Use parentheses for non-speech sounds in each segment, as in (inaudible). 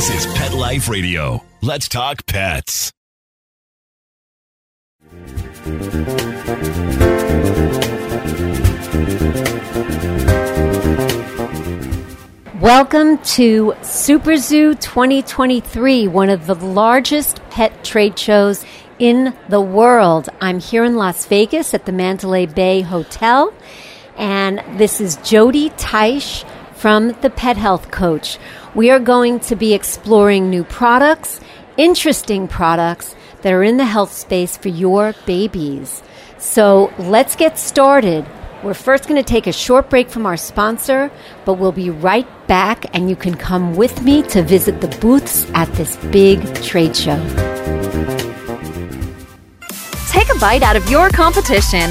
This is Pet Life Radio. Let's talk pets. Welcome to SuperZoo 2023, one of the largest pet trade shows in the world. I'm here in Las Vegas at the Mandalay Bay Hotel, and this is Jody Teisch from the Pet Health Coach. We are going to be exploring new products, interesting products that are in the health space for your babies. So let's get started. We're first going to take a short break from our sponsor, but we'll be right back, and you can come with me to visit the booths at this big trade show. Take a bite out of your competition.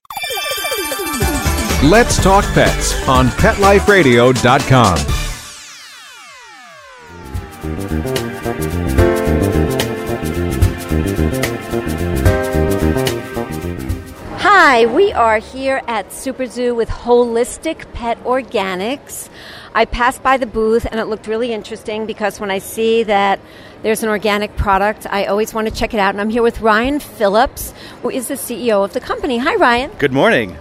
Let's Talk Pets on PetLifeRadio.com. Hi, we are here at SuperZoo with Holistic Pet Organics. I passed by the booth and it looked really interesting because when I see that there's an organic product, I always want to check it out. And I'm here with Ryan Phillips, who is the CEO of the company. Hi, Ryan. Good morning.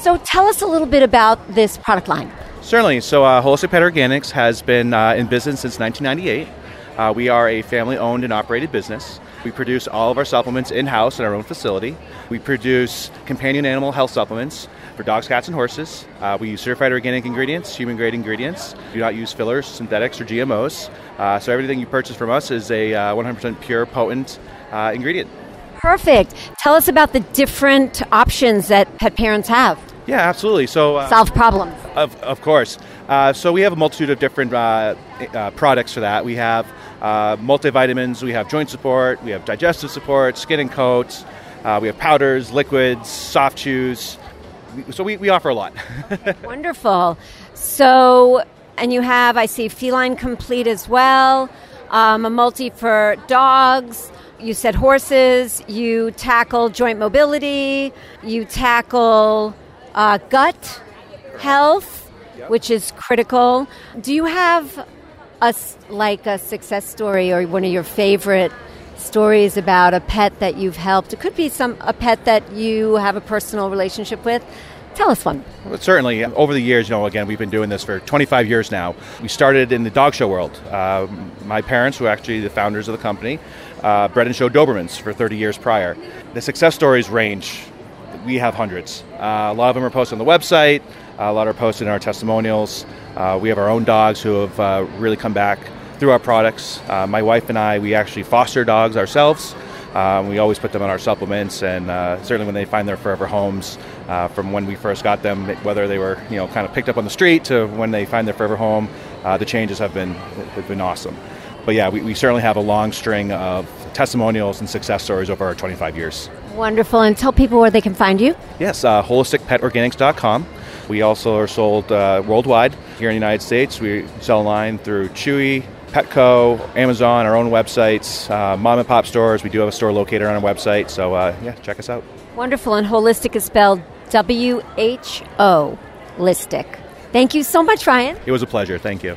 So tell us a little bit about this product line. Certainly. So, uh, Holistic Pet Organics has been uh, in business since 1998. Uh, we are a family owned and operated business. We produce all of our supplements in house in our own facility. We produce companion animal health supplements for dogs, cats, and horses. Uh, we use certified organic ingredients, human grade ingredients. We do not use fillers, synthetics, or GMOs. Uh, so, everything you purchase from us is a 100% uh, pure, potent uh, ingredient. Perfect. Tell us about the different options that pet parents have. Yeah, absolutely. So uh, solve problems. Of, of course. Uh, so we have a multitude of different uh, uh products for that. We have uh, multivitamins. We have joint support. We have digestive support, skin and coats. Uh, we have powders, liquids, soft chews. So we, we offer a lot. (laughs) Wonderful. So, and you have, I see, feline complete as well. Um, a multi for dogs. You said horses. You tackle joint mobility. You tackle uh, gut health, which is critical. Do you have a like a success story or one of your favorite stories about a pet that you've helped? It could be some a pet that you have a personal relationship with. Tell us one. Well, certainly, over the years, you know, again, we've been doing this for 25 years now. We started in the dog show world. Uh, my parents, who are actually the founders of the company, uh, bred and showed Dobermans for 30 years prior. The success stories range we have hundreds. Uh, a lot of them are posted on the website. Uh, a lot are posted in our testimonials. Uh, we have our own dogs who have uh, really come back through our products. Uh, my wife and I, we actually foster dogs ourselves. Um, we always put them on our supplements, and uh, certainly when they find their forever homes, from when we first got them, whether they were you know kind of picked up on the street to when they find their forever home, the changes have been have been awesome. But yeah, we, we certainly have a long string of testimonials and success stories over our 25 years. Wonderful. And tell people where they can find you. Yes, uh, holisticpetorganics.com. We also are sold uh, worldwide here in the United States. We sell online through Chewy, Petco, Amazon, our own websites, uh, mom and pop stores. We do have a store located on our website. So, uh, yeah, check us out. Wonderful. And holistic is spelled W H O, listic. Thank you so much, Ryan. It was a pleasure. Thank you.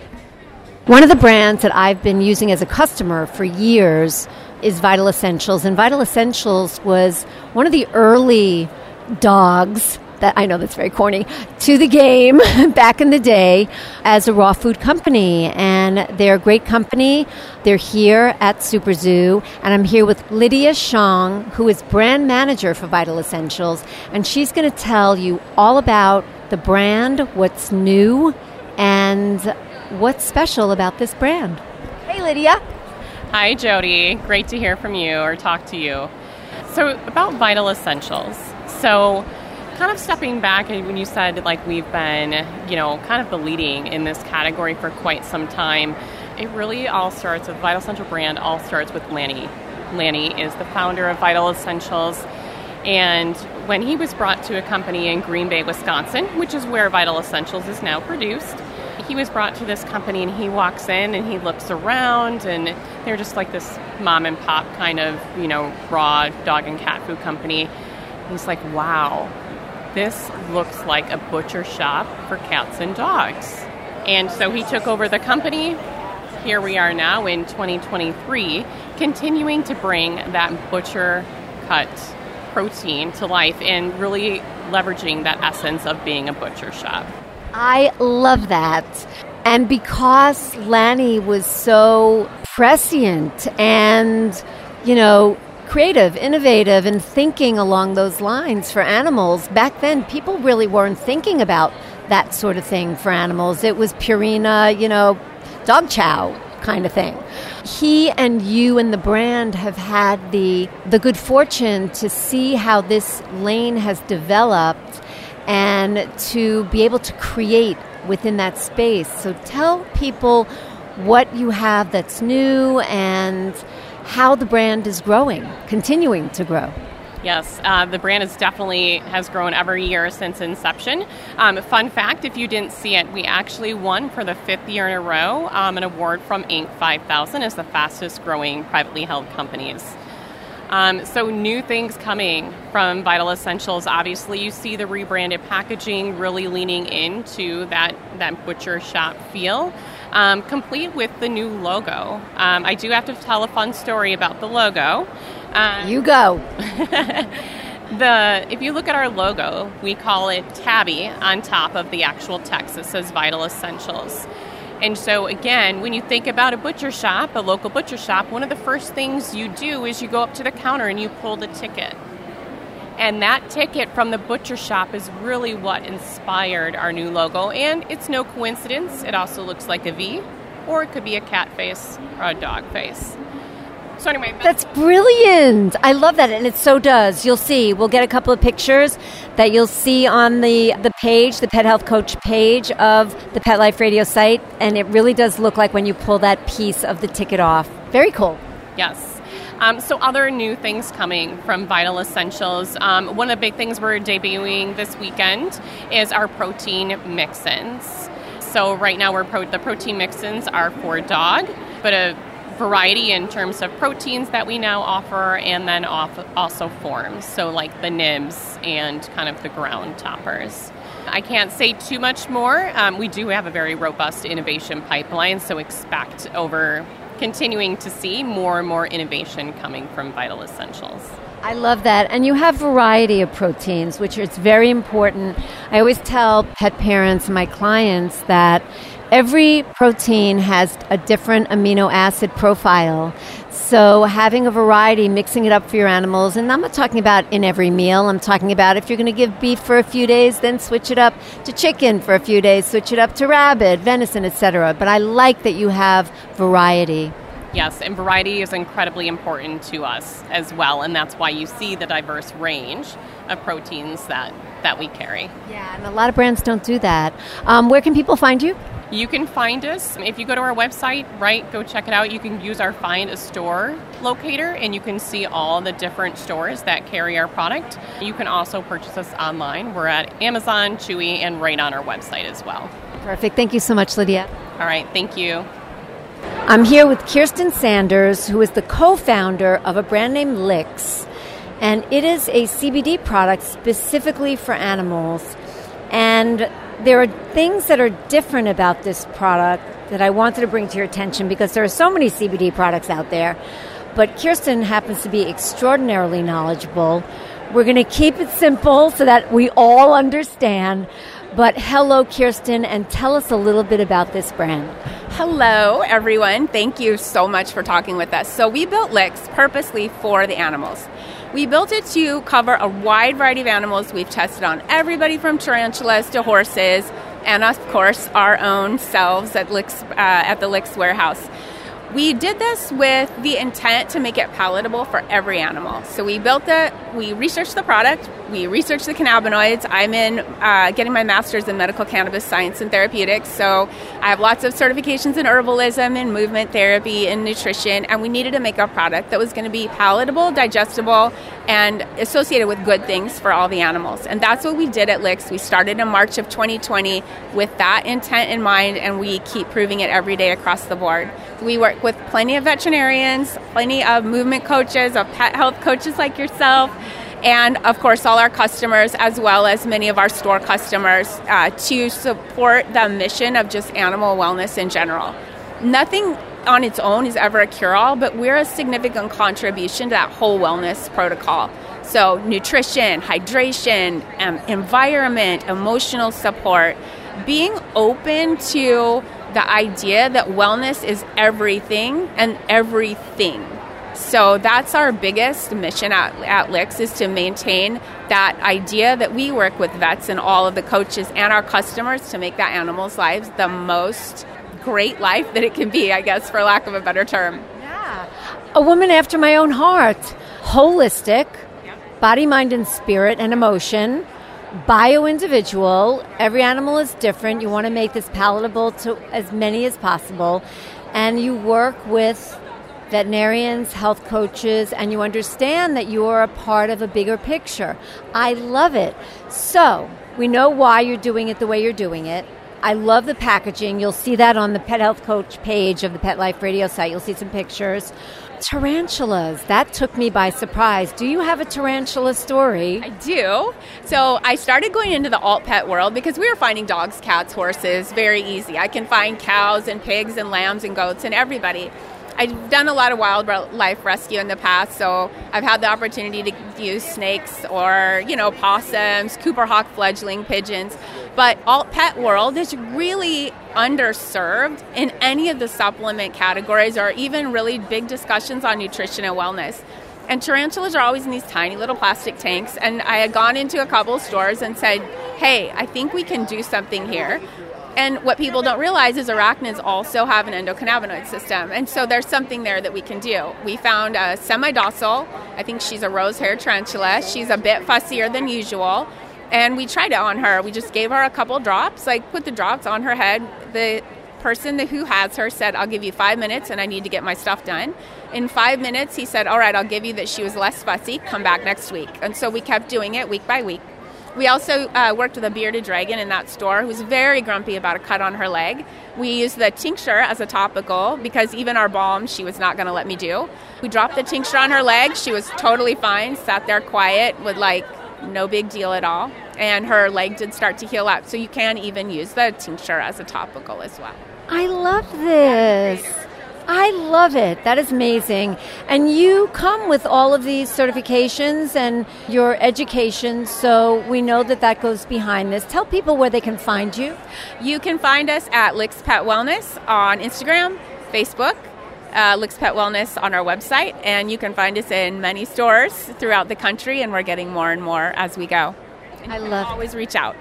One of the brands that I've been using as a customer for years is Vital Essentials. And Vital Essentials was one of the early dogs that I know that's very corny to the game (laughs) back in the day as a raw food company. And they're a great company. They're here at SuperZoo. And I'm here with Lydia Shang, who is brand manager for Vital Essentials. And she's going to tell you all about the brand, what's new, and what's special about this brand? Hey, Lydia. Hi, Jody. Great to hear from you or talk to you. So, about Vital Essentials. So, kind of stepping back, and when you said like we've been, you know, kind of the leading in this category for quite some time, it really all starts with Vital Essential brand. All starts with Lanny. Lanny is the founder of Vital Essentials, and when he was brought to a company in Green Bay, Wisconsin, which is where Vital Essentials is now produced, he was brought to this company and he walks in and he looks around and they're just like this mom and pop kind of, you know, raw dog and cat food company. He's like, wow, this looks like a butcher shop for cats and dogs. And so he took over the company. Here we are now in 2023, continuing to bring that butcher cut protein to life and really leveraging that essence of being a butcher shop. I love that. And because Lanny was so prescient and, you know, creative, innovative, and thinking along those lines for animals, back then people really weren't thinking about that sort of thing for animals. It was Purina, you know, dog chow kind of thing. He and you and the brand have had the the good fortune to see how this lane has developed and to be able to create within that space. So tell people what you have that's new and how the brand is growing, continuing to grow. Yes, uh, the brand is definitely has grown every year since inception. Um, fun fact: if you didn't see it, we actually won for the fifth year in a row um, an award from Inc. 5000 as the fastest growing privately held companies. Um, so new things coming from Vital Essentials. Obviously, you see the rebranded packaging really leaning into that that butcher shop feel, um, complete with the new logo. Um, I do have to tell a fun story about the logo. Uh, you go. (laughs) the if you look at our logo, we call it Tabby on top of the actual text that says Vital Essentials. And so, again, when you think about a butcher shop, a local butcher shop, one of the first things you do is you go up to the counter and you pull the ticket. And that ticket from the butcher shop is really what inspired our new logo. And it's no coincidence, it also looks like a V, or it could be a cat face or a dog face. So anyway, that's, brilliant. I love that, and it so does. You'll see. We'll get a couple of pictures that you'll see on the the page, the Pet Health Coach page of the Pet Life Radio site, and it really does look like when you pull that piece of the ticket off. Very cool. Yes. Um, so, other new things coming from Vital Essentials. Um, one of the big things we're debuting this weekend is our protein mix-ins. So, right now, we're pro- the protein mix-ins are for dog, but a variety in terms of proteins that we now offer and then also forms, so like the nibs and kind of the ground toppers. I can't say too much more. Um, we do have a very robust innovation pipeline, so expect over continuing to see more and more innovation coming from Vital Essentials. I love that. And you have variety of proteins, which is very important. I always tell pet parents, my clients, that Every protein has a different amino acid profile. So, having a variety, mixing it up for your animals, and I'm not talking about in every meal, I'm talking about if you're going to give beef for a few days, then switch it up to chicken for a few days, switch it up to rabbit, venison, etc. But I like that you have variety. Yes, and variety is incredibly important to us as well, and that's why you see the diverse range of proteins that, that we carry. Yeah, and a lot of brands don't do that. Um, where can people find you? You can find us if you go to our website, right? Go check it out. You can use our Find a Store locator and you can see all the different stores that carry our product. You can also purchase us online. We're at Amazon, Chewy, and right on our website as well. Perfect. Thank you so much, Lydia. All right. Thank you. I'm here with Kirsten Sanders, who is the co founder of a brand named Licks, and it is a CBD product specifically for animals. And there are things that are different about this product that I wanted to bring to your attention because there are so many CBD products out there. But Kirsten happens to be extraordinarily knowledgeable. We're going to keep it simple so that we all understand. But hello, Kirsten, and tell us a little bit about this brand. Hello, everyone. Thank you so much for talking with us. So, we built Licks purposely for the animals. We built it to cover a wide variety of animals. We've tested on everybody from tarantulas to horses, and of course, our own selves at, Licks, uh, at the Licks warehouse. We did this with the intent to make it palatable for every animal. So we built it, we researched the product, we researched the cannabinoids. I'm in uh, getting my master's in medical cannabis science and therapeutics, so I have lots of certifications in herbalism and movement therapy and nutrition, and we needed to make a product that was going to be palatable, digestible, and associated with good things for all the animals. And that's what we did at Licks. We started in March of 2020 with that intent in mind, and we keep proving it every day across the board. We work with plenty of veterinarians, plenty of movement coaches, of pet health coaches like yourself, and of course, all our customers, as well as many of our store customers, uh, to support the mission of just animal wellness in general. Nothing on its own is ever a cure all, but we're a significant contribution to that whole wellness protocol. So, nutrition, hydration, um, environment, emotional support, being open to the idea that wellness is everything and everything. So that's our biggest mission at, at Licks is to maintain that idea that we work with vets and all of the coaches and our customers to make that animal's lives the most great life that it can be, I guess, for lack of a better term. Yeah. A woman after my own heart. Holistic, body, mind, and spirit and emotion bio individual. Every animal is different. You want to make this palatable to as many as possible. And you work with veterinarians, health coaches, and you understand that you are a part of a bigger picture. I love it. So, we know why you're doing it the way you're doing it. I love the packaging. You'll see that on the Pet Health Coach page of the Pet Life Radio site. You'll see some pictures tarantulas. That took me by surprise. Do you have a tarantula story? I do. So I started going into the alt pet world because we were finding dogs, cats, horses very easy. I can find cows and pigs and lambs and goats and everybody. I've done a lot of wildlife rescue in the past, so I've had the opportunity to use snakes or, you know, possums, Cooper hawk fledgling pigeons. But alt pet world is really underserved in any of the supplement categories or even really big discussions on nutrition and wellness. And tarantulas are always in these tiny little plastic tanks. And I had gone into a couple stores and said, hey, I think we can do something here. And what people don't realize is arachnids also have an endocannabinoid system. And so there's something there that we can do. We found a semi docile, I think she's a rose hair tarantula. She's a bit fussier than usual. And we tried it on her. We just gave her a couple drops, like put the drops on her head. The person who has her said, I'll give you five minutes and I need to get my stuff done. In five minutes, he said, All right, I'll give you that she was less fussy. Come back next week. And so we kept doing it week by week. We also uh, worked with a bearded dragon in that store who was very grumpy about a cut on her leg. We used the tincture as a topical because even our balm she was not going to let me do. We dropped the tincture on her leg. She was totally fine, sat there quiet with like no big deal at all. And her leg did start to heal up. So you can even use the tincture as a topical as well. I love this. I love it. That is amazing. And you come with all of these certifications and your education, so we know that that goes behind this. Tell people where they can find you. You can find us at Licks Pet Wellness on Instagram, Facebook, uh, Licks Pet Wellness on our website, and you can find us in many stores throughout the country, and we're getting more and more as we go. And I love it. always reach out.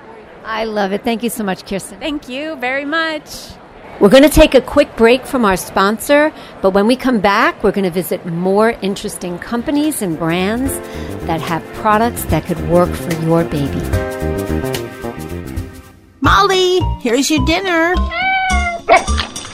I love it. Thank you so much, Kirsten. Thank you very much. We're going to take a quick break from our sponsor, but when we come back, we're going to visit more interesting companies and brands that have products that could work for your baby. Molly, here's your dinner.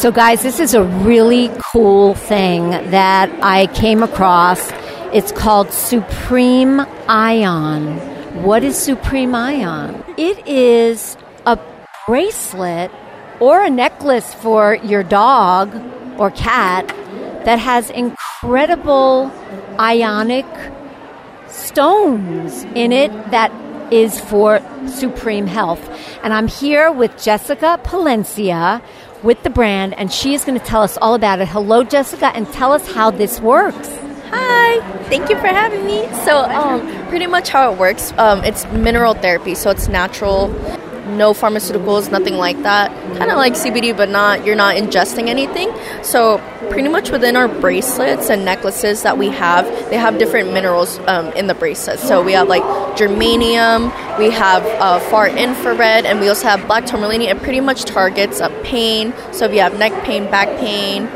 So, guys, this is a really cool thing that I came across. It's called Supreme Ion. What is Supreme Ion? It is a bracelet or a necklace for your dog or cat that has incredible ionic stones in it that is for supreme health. And I'm here with Jessica Palencia with the brand, and she is going to tell us all about it. Hello, Jessica, and tell us how this works. Hi, thank you for having me. So, um, pretty much how it works, um, it's mineral therapy, so it's natural, no pharmaceuticals, nothing like that. Kind of like CBD, but not you're not ingesting anything. So, pretty much within our bracelets and necklaces that we have, they have different minerals um, in the bracelets. So we have like germanium, we have uh, far infrared, and we also have black tourmaline. It pretty much targets uh, pain. So if you have neck pain, back pain,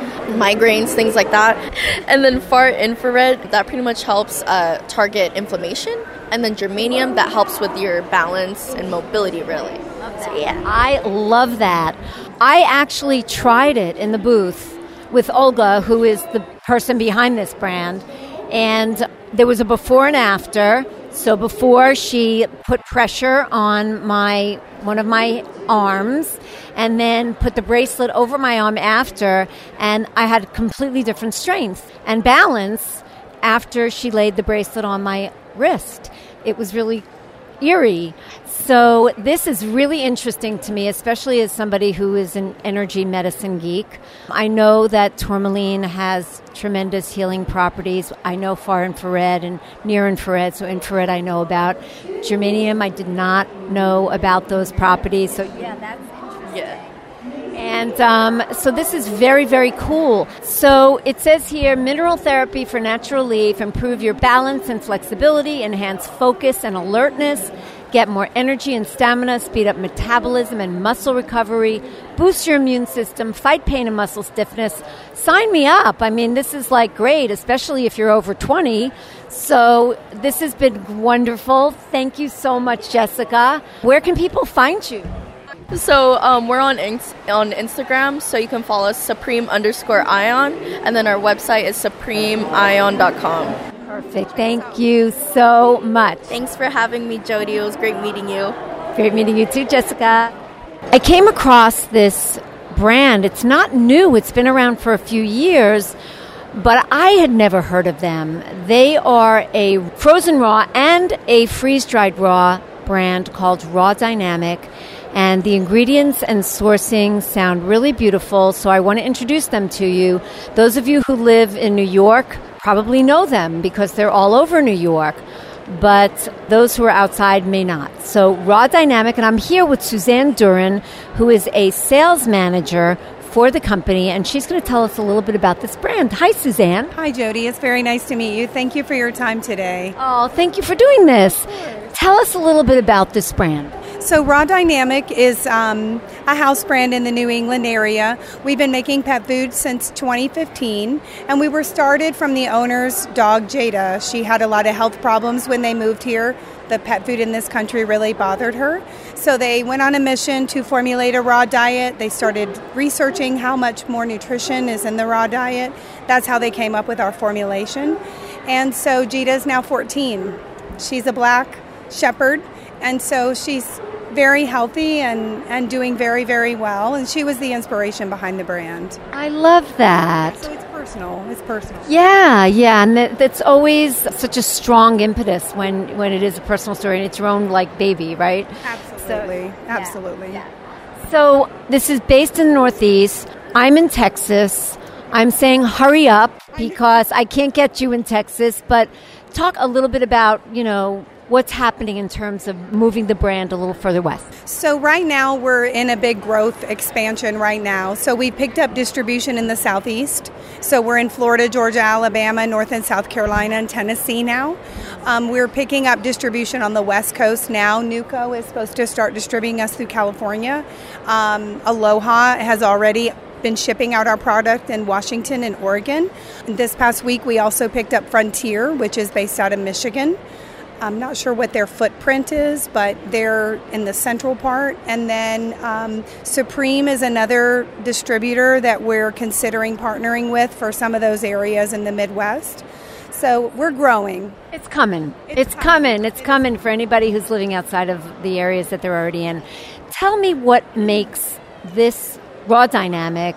migraines, things like that. And then far infrared, that pretty much helps uh, target inflammation. And then germanium, that helps with your balance and mobility, really. So, yeah. I love that. I actually tried it in the booth with Olga, who is the person behind this brand. And there was a before and after. So before she put pressure on my one of my arms and then put the bracelet over my arm after and I had completely different strength and balance after she laid the bracelet on my wrist. It was really eerie. So, this is really interesting to me, especially as somebody who is an energy medicine geek. I know that tourmaline has tremendous healing properties. I know far infrared and near infrared, so infrared I know about. Germanium, I did not know about those properties. So, yeah, that's interesting. Yeah. And um, so this is very, very cool. So it says here mineral therapy for natural relief, improve your balance and flexibility, enhance focus and alertness, get more energy and stamina, speed up metabolism and muscle recovery, boost your immune system, fight pain and muscle stiffness. Sign me up. I mean, this is like great, especially if you're over 20. So this has been wonderful. Thank you so much, Jessica. Where can people find you? So um, we're on on Instagram, so you can follow us supreme underscore ion, and then our website is supremeion.com. Perfect. Thank you so much. Thanks for having me, Jody. It was great meeting you. Great meeting you too, Jessica. I came across this brand. It's not new. It's been around for a few years, but I had never heard of them. They are a frozen raw and a freeze dried raw brand called Raw Dynamic and the ingredients and sourcing sound really beautiful, so I want to introduce them to you. Those of you who live in New York probably know them because they're all over New York, but those who are outside may not. So, Raw Dynamic, and I'm here with Suzanne Duran, who is a sales manager for the company, and she's going to tell us a little bit about this brand. Hi, Suzanne. Hi, Jody. It's very nice to meet you. Thank you for your time today. Oh, thank you for doing this. Tell us a little bit about this brand. So, Raw Dynamic is um, a house brand in the New England area. We've been making pet food since 2015, and we were started from the owner's dog, Jada. She had a lot of health problems when they moved here. The pet food in this country really bothered her. So, they went on a mission to formulate a raw diet. They started researching how much more nutrition is in the raw diet. That's how they came up with our formulation. And so, Jada is now 14. She's a black shepherd, and so she's very healthy and, and doing very, very well. And she was the inspiration behind the brand. I love that. So it's personal. It's personal. Yeah, yeah. And that, that's always such a strong impetus when, when it is a personal story and it's your own, like, baby, right? Absolutely. So, Absolutely. Yeah, yeah. So this is based in the Northeast. I'm in Texas. I'm saying hurry up because I can't get you in Texas, but talk a little bit about, you know, what's happening in terms of moving the brand a little further west? So, right now, we're in a big growth expansion right now. So, we picked up distribution in the southeast. So, we're in Florida, Georgia, Alabama, North and South Carolina, and Tennessee now. Um, we're picking up distribution on the west coast now. Nuco is supposed to start distributing us through California. Um, Aloha has already been shipping out our product in Washington and Oregon. This past week, we also picked up Frontier, which is based out of Michigan. I'm not sure what their footprint is, but they're in the central part. And then um, Supreme is another distributor that we're considering partnering with for some of those areas in the Midwest. So we're growing. It's coming. It's, it's coming. coming. It's coming for anybody who's living outside of the areas that they're already in. Tell me what makes this raw dynamic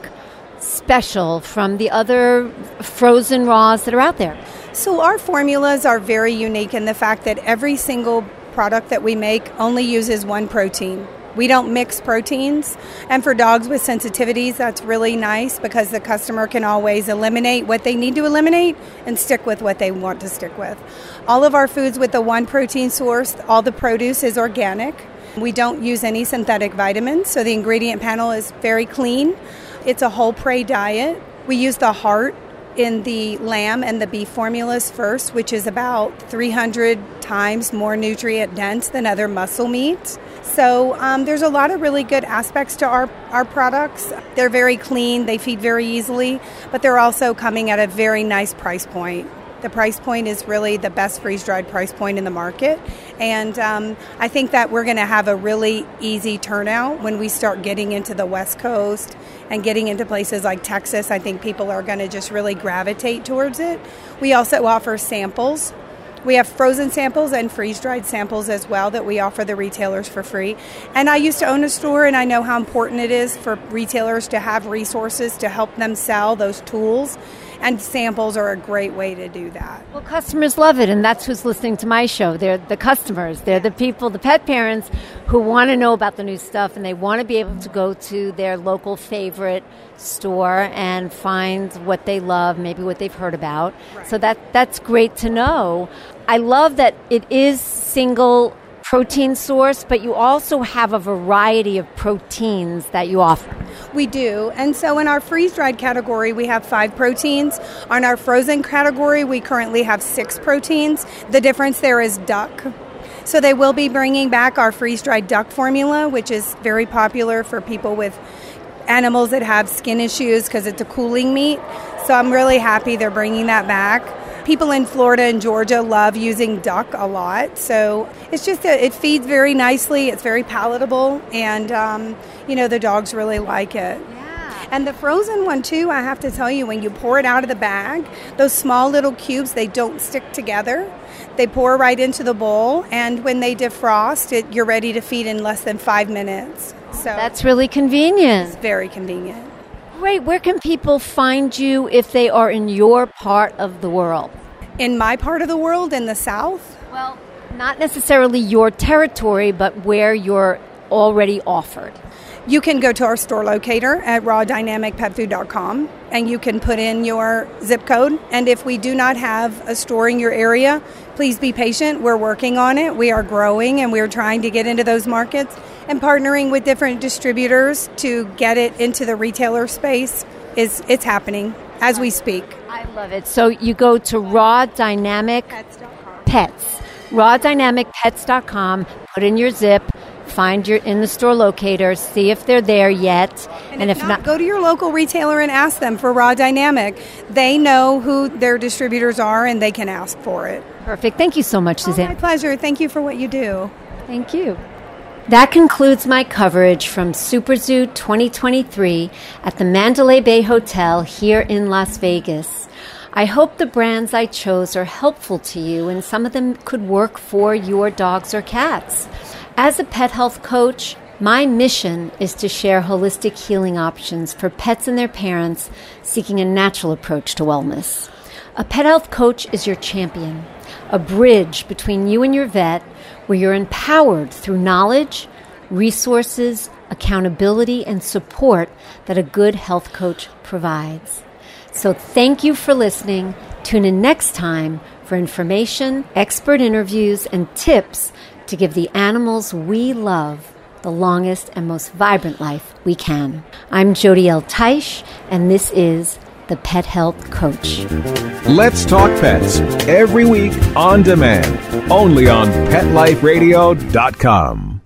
special from the other frozen raws that are out there. So, our formulas are very unique in the fact that every single product that we make only uses one protein. We don't mix proteins. And for dogs with sensitivities, that's really nice because the customer can always eliminate what they need to eliminate and stick with what they want to stick with. All of our foods with the one protein source, all the produce is organic. We don't use any synthetic vitamins, so the ingredient panel is very clean. It's a whole prey diet. We use the heart in the lamb and the beef formulas first, which is about 300 times more nutrient dense than other muscle meats. So um, there's a lot of really good aspects to our, our products. They're very clean, they feed very easily, but they're also coming at a very nice price point. The price point is really the best freeze dried price point in the market. And um, I think that we're going to have a really easy turnout when we start getting into the West Coast and getting into places like Texas. I think people are going to just really gravitate towards it. We also offer samples we have frozen samples and freeze dried samples as well that we offer the retailers for free. And I used to own a store, and I know how important it is for retailers to have resources to help them sell those tools and samples are a great way to do that. Well, customers love it, and that's who's listening to my show. They're the customers, they're the people, the pet parents who want to know about the new stuff and they want to be able to go to their local favorite store and find what they love, maybe what they've heard about. Right. So that that's great to know. I love that it is single protein source, but you also have a variety of proteins that you offer. We do. And so in our freeze dried category, we have five proteins. On our frozen category, we currently have six proteins. The difference there is duck. So they will be bringing back our freeze dried duck formula, which is very popular for people with animals that have skin issues because it's a cooling meat. So I'm really happy they're bringing that back people in Florida and Georgia love using duck a lot. So it's just a, it feeds very nicely. It's very palatable, and um, you know the dogs really like it. And the frozen one too, I have to tell you, when you pour it out of the bag, those small little cubes they don't stick together. They pour right into the bowl, and when they defrost, it you're ready to feed in less than five minutes. So that's really convenient. It's very convenient. Great. Where can people find you if they are in your part of the world? In my part of the world, in the South? Well, not necessarily your territory, but where you're already offered. You can go to our store locator at rawdynamicpetfood.com and you can put in your zip code. And if we do not have a store in your area, please be patient. We're working on it. We are growing and we're trying to get into those markets and partnering with different distributors to get it into the retailer space is it's happening as we speak. I love it. So you go to raw dynamic pets, rawdynamicpets.com, put in your zip, find your in the store locator, see if they're there yet, and, and if, if not, not, go to your local retailer and ask them for Raw Dynamic. They know who their distributors are, and they can ask for it. Perfect. Thank you so much, Suzanne. Oh, my pleasure. Thank you for what you do. Thank you. That concludes my coverage from SuperZoo 2023 at the Mandalay Bay Hotel here in Las Vegas. I hope the brands I chose are helpful to you and some of them could work for your dogs or cats. As a pet health coach, my mission is to share holistic healing options for pets and their parents seeking a natural approach to wellness. A pet health coach is your champion, a bridge between you and your vet where you're empowered through knowledge, resources, accountability, and support that a good health coach provides. So thank you for listening. Tune in next time for information, expert interviews, and tips to give the animals we love the longest and most vibrant life we can. I'm Jody L. Teish, and this is the Pet Health Coach. Let's Talk Pets every week on demand, only on PetLifeRadio.com.